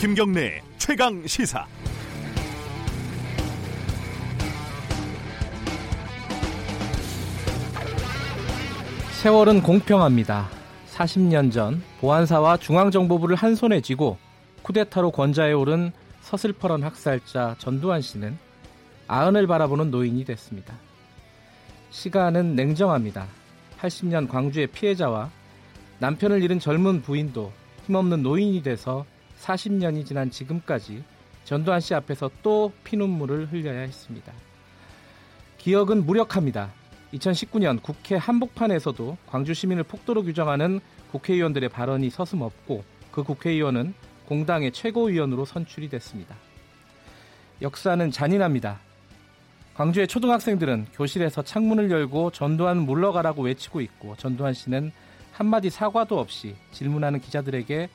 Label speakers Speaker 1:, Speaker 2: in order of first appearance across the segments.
Speaker 1: 김경래 최강 시사.
Speaker 2: 세월은 공평합니다. 40년 전 보안사와 중앙정보부를 한 손에 쥐고 쿠데타로 권좌에 오른 서슬퍼런 학살자 전두환 씨는 아흔을 바라보는 노인이 됐습니다. 시간은 냉정합니다. 80년 광주의 피해자와 남편을 잃은 젊은 부인도 힘없는 노인이 돼서 40년이 지난 지금까지 전두환 씨 앞에서 또 피눈물을 흘려야 했습니다. 기억은 무력합니다. 2019년 국회 한복판에서도 광주 시민을 폭도로 규정하는 국회의원들의 발언이 서슴없고 그 국회의원은 공당의 최고위원으로 선출이 됐습니다. 역사는 잔인합니다. 광주의 초등학생들은 교실에서 창문을 열고 전두환 물러가라고 외치고 있고 전두환 씨는 한마디 사과도 없이 질문하는 기자들에게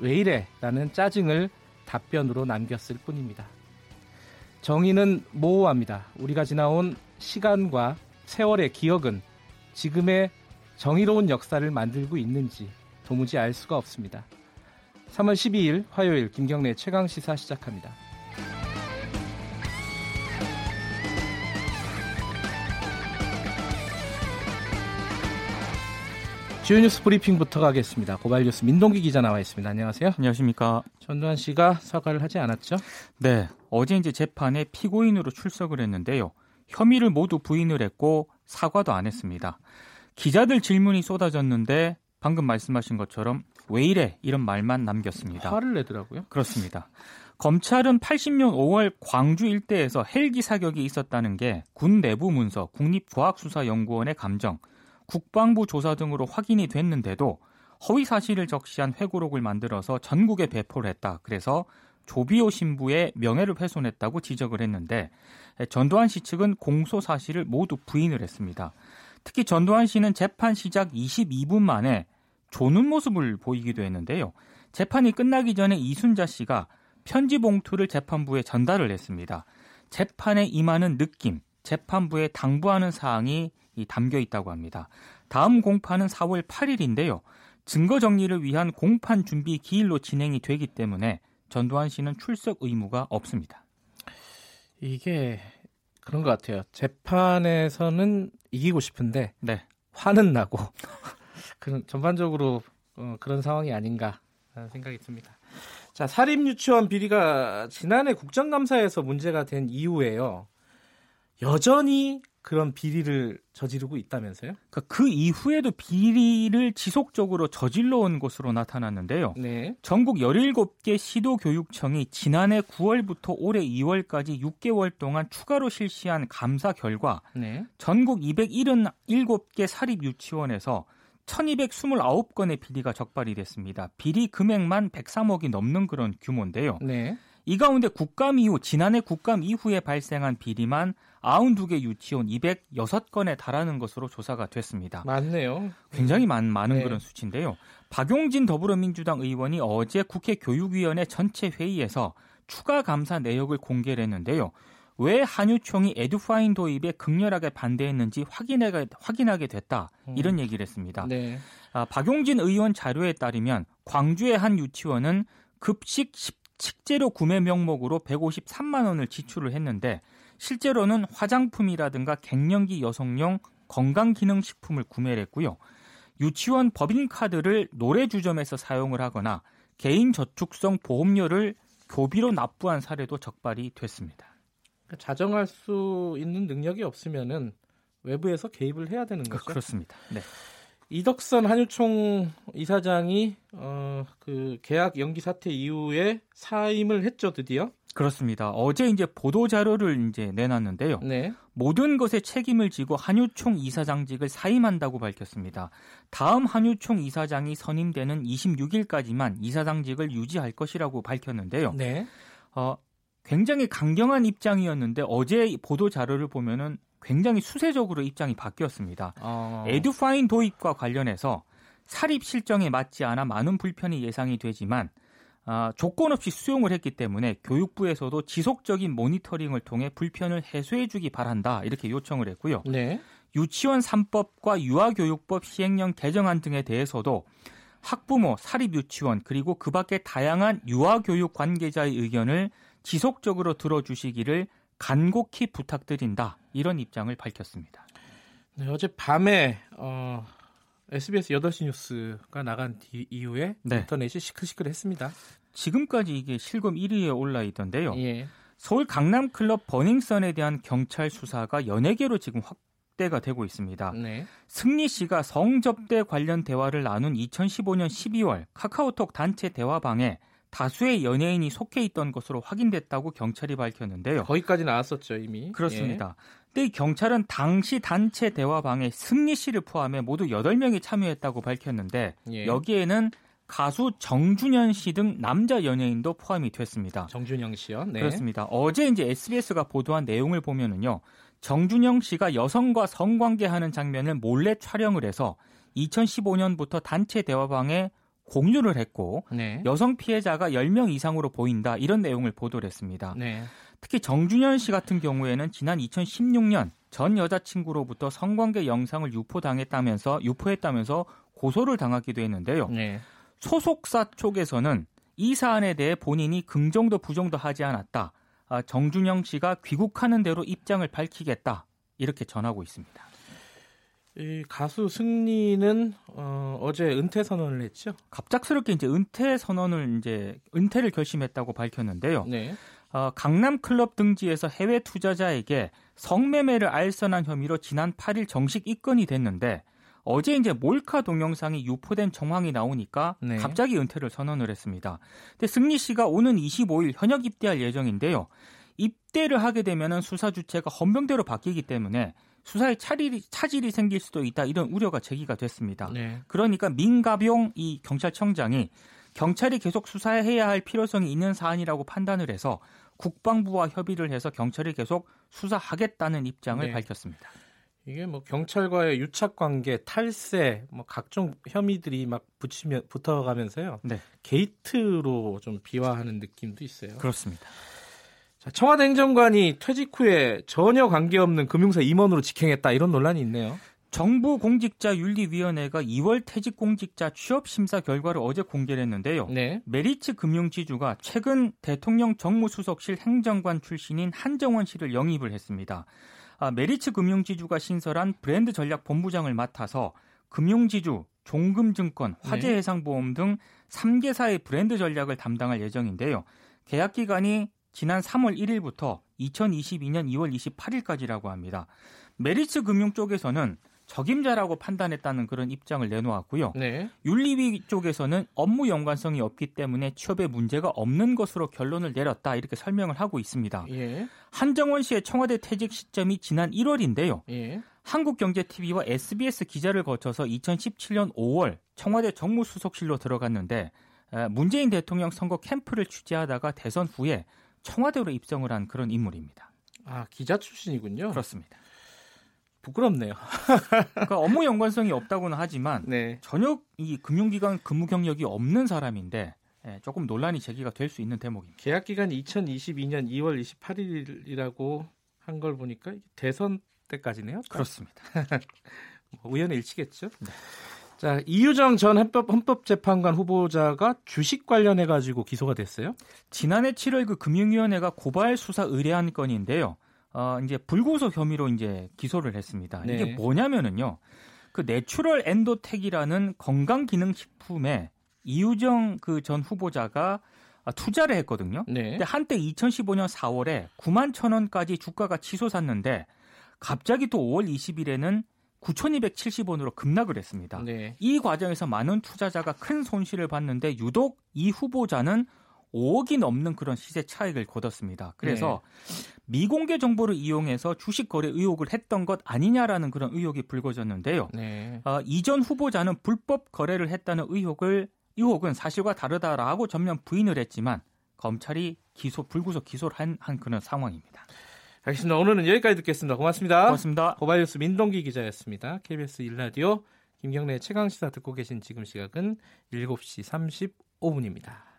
Speaker 2: 왜 이래? 라는 짜증을 답변으로 남겼을 뿐입니다. 정의는 모호합니다. 우리가 지나온 시간과 세월의 기억은 지금의 정의로운 역사를 만들고 있는지 도무지 알 수가 없습니다. 3월 12일 화요일 김경래 최강 시사 시작합니다. 주요 뉴스 브리핑부터 가겠습니다. 고발 뉴스 민동기 기자 나와 있습니다. 안녕하세요.
Speaker 3: 안녕하십니까.
Speaker 2: 전두환 씨가 사과를 하지 않았죠?
Speaker 3: 네. 어제 이제 재판에 피고인으로 출석을 했는데요. 혐의를 모두 부인을 했고 사과도 안 했습니다. 기자들 질문이 쏟아졌는데 방금 말씀하신 것처럼 왜 이래 이런 말만 남겼습니다.
Speaker 2: 화를 내더라고요.
Speaker 3: 그렇습니다. 검찰은 80년 5월 광주 일대에서 헬기 사격이 있었다는 게 군 내부 문서 국립과학수사연구원의 감정 국방부 조사 등으로 확인이 됐는데도 허위 사실을 적시한 회고록을 만들어서 전국에 배포를 했다. 그래서 조비오 신부의 명예를 훼손했다고 지적을 했는데 전두환 씨 측은 공소 사실을 모두 부인을 했습니다. 특히 전두환 씨는 재판 시작 22분 만에 조는 모습을 보이기도 했는데요. 재판이 끝나기 전에 이순자 씨가 편지 봉투를 재판부에 전달을 했습니다. 재판에 임하는 느낌, 재판부에 당부하는 사항이 담겨 있다고 합니다. 다음 공판은 4월 8일인데요. 증거 정리를 위한 공판 준비 기일로 진행이 되기 때문에 전두환 씨는 출석 의무가 없습니다.
Speaker 2: 이게 그런 것 같아요. 재판에서는 이기고 싶은데
Speaker 3: 네.
Speaker 2: 화는 나고 그런 전반적으로 어, 그런 상황이 아닌가 생각이 듭니다. 자, 사립 유치원 비리가 지난해 국정감사에서 문제가 된 이후에요. 여전히 그런 비리를 저지르고 있다면서요?
Speaker 3: 그러니까 그 이후에도 비리를 지속적으로 저질러 온 것으로 나타났는데요.
Speaker 2: 네.
Speaker 3: 전국 17개 시도교육청이 지난해 9월부터 올해 2월까지 6개월 동안 추가로 실시한 감사 결과
Speaker 2: 네.
Speaker 3: 전국 277개 사립 유치원에서 1229건의 비리가 적발이 됐습니다. 비리 금액만 103억이 넘는 그런 규모인데요.
Speaker 2: 네.
Speaker 3: 이 가운데 국감 이후 지난해 국감 이후에 발생한 비리만 92개 유치원 206건에 달하는 것으로 조사가 됐습니다.
Speaker 2: 많네요.
Speaker 3: 굉장히 많, 많은
Speaker 2: 네.
Speaker 3: 그런 수치인데요. 박용진 더불어민주당 의원이 어제 국회 교육위원회 전체 회의에서 추가 감사 내역을 공개를 했는데요. 왜 한유총이 에듀파인 도입에 극렬하게 반대했는지 확인하게, 확인하게 됐다. 이런 얘기를 했습니다.
Speaker 2: 네.
Speaker 3: 아, 박용진 의원 자료에 따르면 광주의 한 유치원은 급식 식재료 구매 명목으로 153만 원을 지출을 했는데 실제로는 화장품이라든가 갱년기 여성용 건강기능식품을 구매를 했고요. 유치원 법인카드를 노래주점에서 사용을 하거나 개인 저축성 보험료를 교비로 납부한 사례도 적발이 됐습니다.
Speaker 2: 그러니까 자정할 수 있는 능력이 없으면은 외부에서 개입을 해야 되는 거죠.
Speaker 3: 그렇습니다. 네.
Speaker 2: 이덕선 한유총 이사장이 어, 그 계약 연기 사태 이후에 사임을 했죠 드디어.
Speaker 3: 그렇습니다. 어제 이제 보도 자료를 이제 내놨는데요.
Speaker 2: 네.
Speaker 3: 모든 것에 책임을 지고 한유총 이사장직을 사임한다고 밝혔습니다. 다음 한유총 이사장이 선임되는 26일까지만 이사장직을 유지할 것이라고 밝혔는데요.
Speaker 2: 네.
Speaker 3: 어, 굉장히 강경한 입장이었는데 어제 보도 자료를 보면은 굉장히 수세적으로 입장이 바뀌었습니다.
Speaker 2: 어...
Speaker 3: 에듀파인 도입과 관련해서 사립 실정에 맞지 않아 많은 불편이 예상이 되지만 아, 조건 없이 수용을 했기 때문에 교육부에서도 지속적인 모니터링을 통해 불편을 해소해주기 바란다 이렇게 요청을 했고요.
Speaker 2: 네.
Speaker 3: 유치원 3법과 유아교육법 시행령 개정안 등에 대해서도 학부모, 사립유치원 그리고 그 밖에 다양한 유아교육 관계자의 의견을 지속적으로 들어주시기를 간곡히 부탁드린다 이런 입장을 밝혔습니다.
Speaker 2: 네, 어제 밤에 어, SBS 8시 뉴스가 나간 뒤, 이후에 네. 인터넷이 시끌시끌했습니다.
Speaker 3: 지금까지 이게 실검 1위에 올라 있던데요. 예. 서울 강남 클럽 버닝썬에 대한 경찰 수사가 연예계로 지금 확대가 되고 있습니다. 네. 승리 씨가 성접대 관련 대화를 나눈 2015년 12월 카카오톡 단체 대화방에 다수의 연예인이 속해 있던 것으로 확인됐다고 경찰이 밝혔는데요.
Speaker 2: 거기까지 나왔었죠, 이미.
Speaker 3: 그렇습니다. 예. 근데 이 경찰은 당시 단체 대화방에 승리 씨를 포함해 모두 8명이 참여했다고 밝혔는데 예. 여기에는 가수 정준현 씨 등 남자 연예인도 포함이 됐습니다.
Speaker 2: 정준영 씨요?
Speaker 3: 네. 그렇습니다. 어제 이제 SBS가 보도한 내용을 보면은요. 정준영 씨가 여성과 성관계하는 장면을 몰래 촬영을 해서 2015년부터 단체 대화방에 공유를 했고 네. 여성 피해자가 10명 이상으로 보인다 이런 내용을 보도를 했습니다. 네. 특히 정준현 씨 같은 경우에는 지난 2016년 전 여자친구로부터 성관계 영상을 유포당했다면서 유포했다면서 고소를 당하기도 했는데요. 네. 소속사 쪽에서는 이 사안에 대해 본인이 긍정도 부정도 하지 않았다. 아, 정준영 씨가 귀국하는 대로 입장을 밝히겠다. 이렇게 전하고 있습니다.
Speaker 2: 이 가수 승리는 어, 어제 은퇴 선언을 했죠.
Speaker 3: 갑작스럽게 이제 은퇴 선언을 이제 은퇴를 결심했다고 밝혔는데요. 네. 어, 강남 클럽 등지에서 해외 투자자에게 성매매를 알선한 혐의로 지난 8일 정식 입건이 됐는데 어제 이제 몰카 동영상이 유포된 정황이 나오니까 네. 갑자기 은퇴를 선언을 했습니다. 근데 승리 씨가 오는 25일 현역 입대할 예정인데요. 입대를 하게 되면은 수사 주체가 헌병대로 바뀌기 때문에 수사에 차질이, 차질이 생길 수도 있다 이런 우려가 제기가 됐습니다. 네. 그러니까 민가병 이 경찰청장이 경찰이 계속 수사해야 할 필요성이 있는 사안이라고 판단을 해서 국방부와 협의를 해서 경찰이 계속 수사하겠다는 입장을 네. 밝혔습니다.
Speaker 2: 이게 뭐 경찰과의 유착 관계, 탈세, 뭐 각종 혐의들이 막 붙이면 붙어가면서요. 네. 게이트로 좀 비화하는 느낌도 있어요.
Speaker 3: 그렇습니다.
Speaker 2: 자, 청와대 행정관이 퇴직 후에 전혀 관계없는 금융사 임원으로 직행했다 이런 논란이 있네요.
Speaker 3: 정부 공직자 윤리위원회가 2월 퇴직 공직자 취업 심사 결과를 어제 공개를 했는데요. 네. 메리츠 금융지주가 최근 대통령 정무수석실 행정관 출신인 한정원 씨를 영입을 했습니다. 아, 메리츠 금융지주가 신설한 브랜드 전략 본부장을 맡아서 금융지주, 종금증권, 화재해상보험 등 3개사의 브랜드 전략을 담당할 예정인데요. 계약 기간이 지난 3월 1일부터 2022년 2월 28일까지라고 합니다. 메리츠 금융 쪽에서는 적임자라고 판단했다는 그런 입장을 내놓았고요. 네. 윤리위 쪽에서는 업무 연관성이 없기 때문에 취업에 문제가 없는 것으로 결론을 내렸다 이렇게 설명을 하고 있습니다. 예. 한정원 씨의 청와대 퇴직 시점이 지난 1월인데요. 예. 한국경제TV와 SBS 기자를 거쳐서 2017년 5월 청와대 정무수석실로 들어갔는데 문재인 대통령 선거 캠프를 취재하다가 대선 후에 청와대로 입성을 한 그런 인물입니다.
Speaker 2: 아 기자 출신이군요.
Speaker 3: 그렇습니다.
Speaker 2: 부끄럽네요.
Speaker 3: 그러니까 업무 연관성이 없다고는 하지만 네. 전혀 이 금융기관 근무 경력이 없는 사람인데 예, 조금 논란이 제기가 될 수 있는 대목입니다.
Speaker 2: 계약 기간이 2022년 2월 28일이라고 한 걸 보니까 대선 때까지네요.
Speaker 3: 그렇습니다.
Speaker 2: 뭐 우연의 일치겠죠. 네. 자 이유정 전 헌법, 헌법재판관 후보자가 주식 관련해 가지고 기소가 됐어요.
Speaker 3: 지난해 7월 그 금융위원회가 고발 수사 의뢰한 건인데요. 어, 이제 불구속 혐의로 이제 기소를 했습니다. 네. 이게 뭐냐면은요. 그 내추럴 엔도텍이라는 건강 기능 식품에 이유정 그 전 후보자가 투자를 했거든요. 네. 근데 한때 2015년 4월에 9만 천 원까지 주가가 치솟았는데 갑자기 또 5월 20일에는 9,270원으로 급락을 했습니다. 네. 이 과정에서 많은 투자자가 큰 손실을 봤는데 유독 이 후보자는 5억이 넘는 그런 시세 차익을 거뒀습니다. 그래서 네. 미공개 정보를 이용해서 주식 거래 의혹을 했던 것 아니냐라는 그런 의혹이 불거졌는데요. 네. 어, 이전 후보자는 불법 거래를 했다는 의혹을 의혹은 사실과 다르다라고 전면 부인을 했지만 검찰이 기소 불구속 기소를 한, 한 그런 상황입니다.
Speaker 2: 알겠습니다. 오늘은 여기까지 듣겠습니다. 고맙습니다.
Speaker 3: 고맙습니다.
Speaker 2: 고발뉴스 민동기 기자였습니다. KBS 일라디오 김경래 최강 시사 듣고 계신 지금 시각은 7시 35분입니다.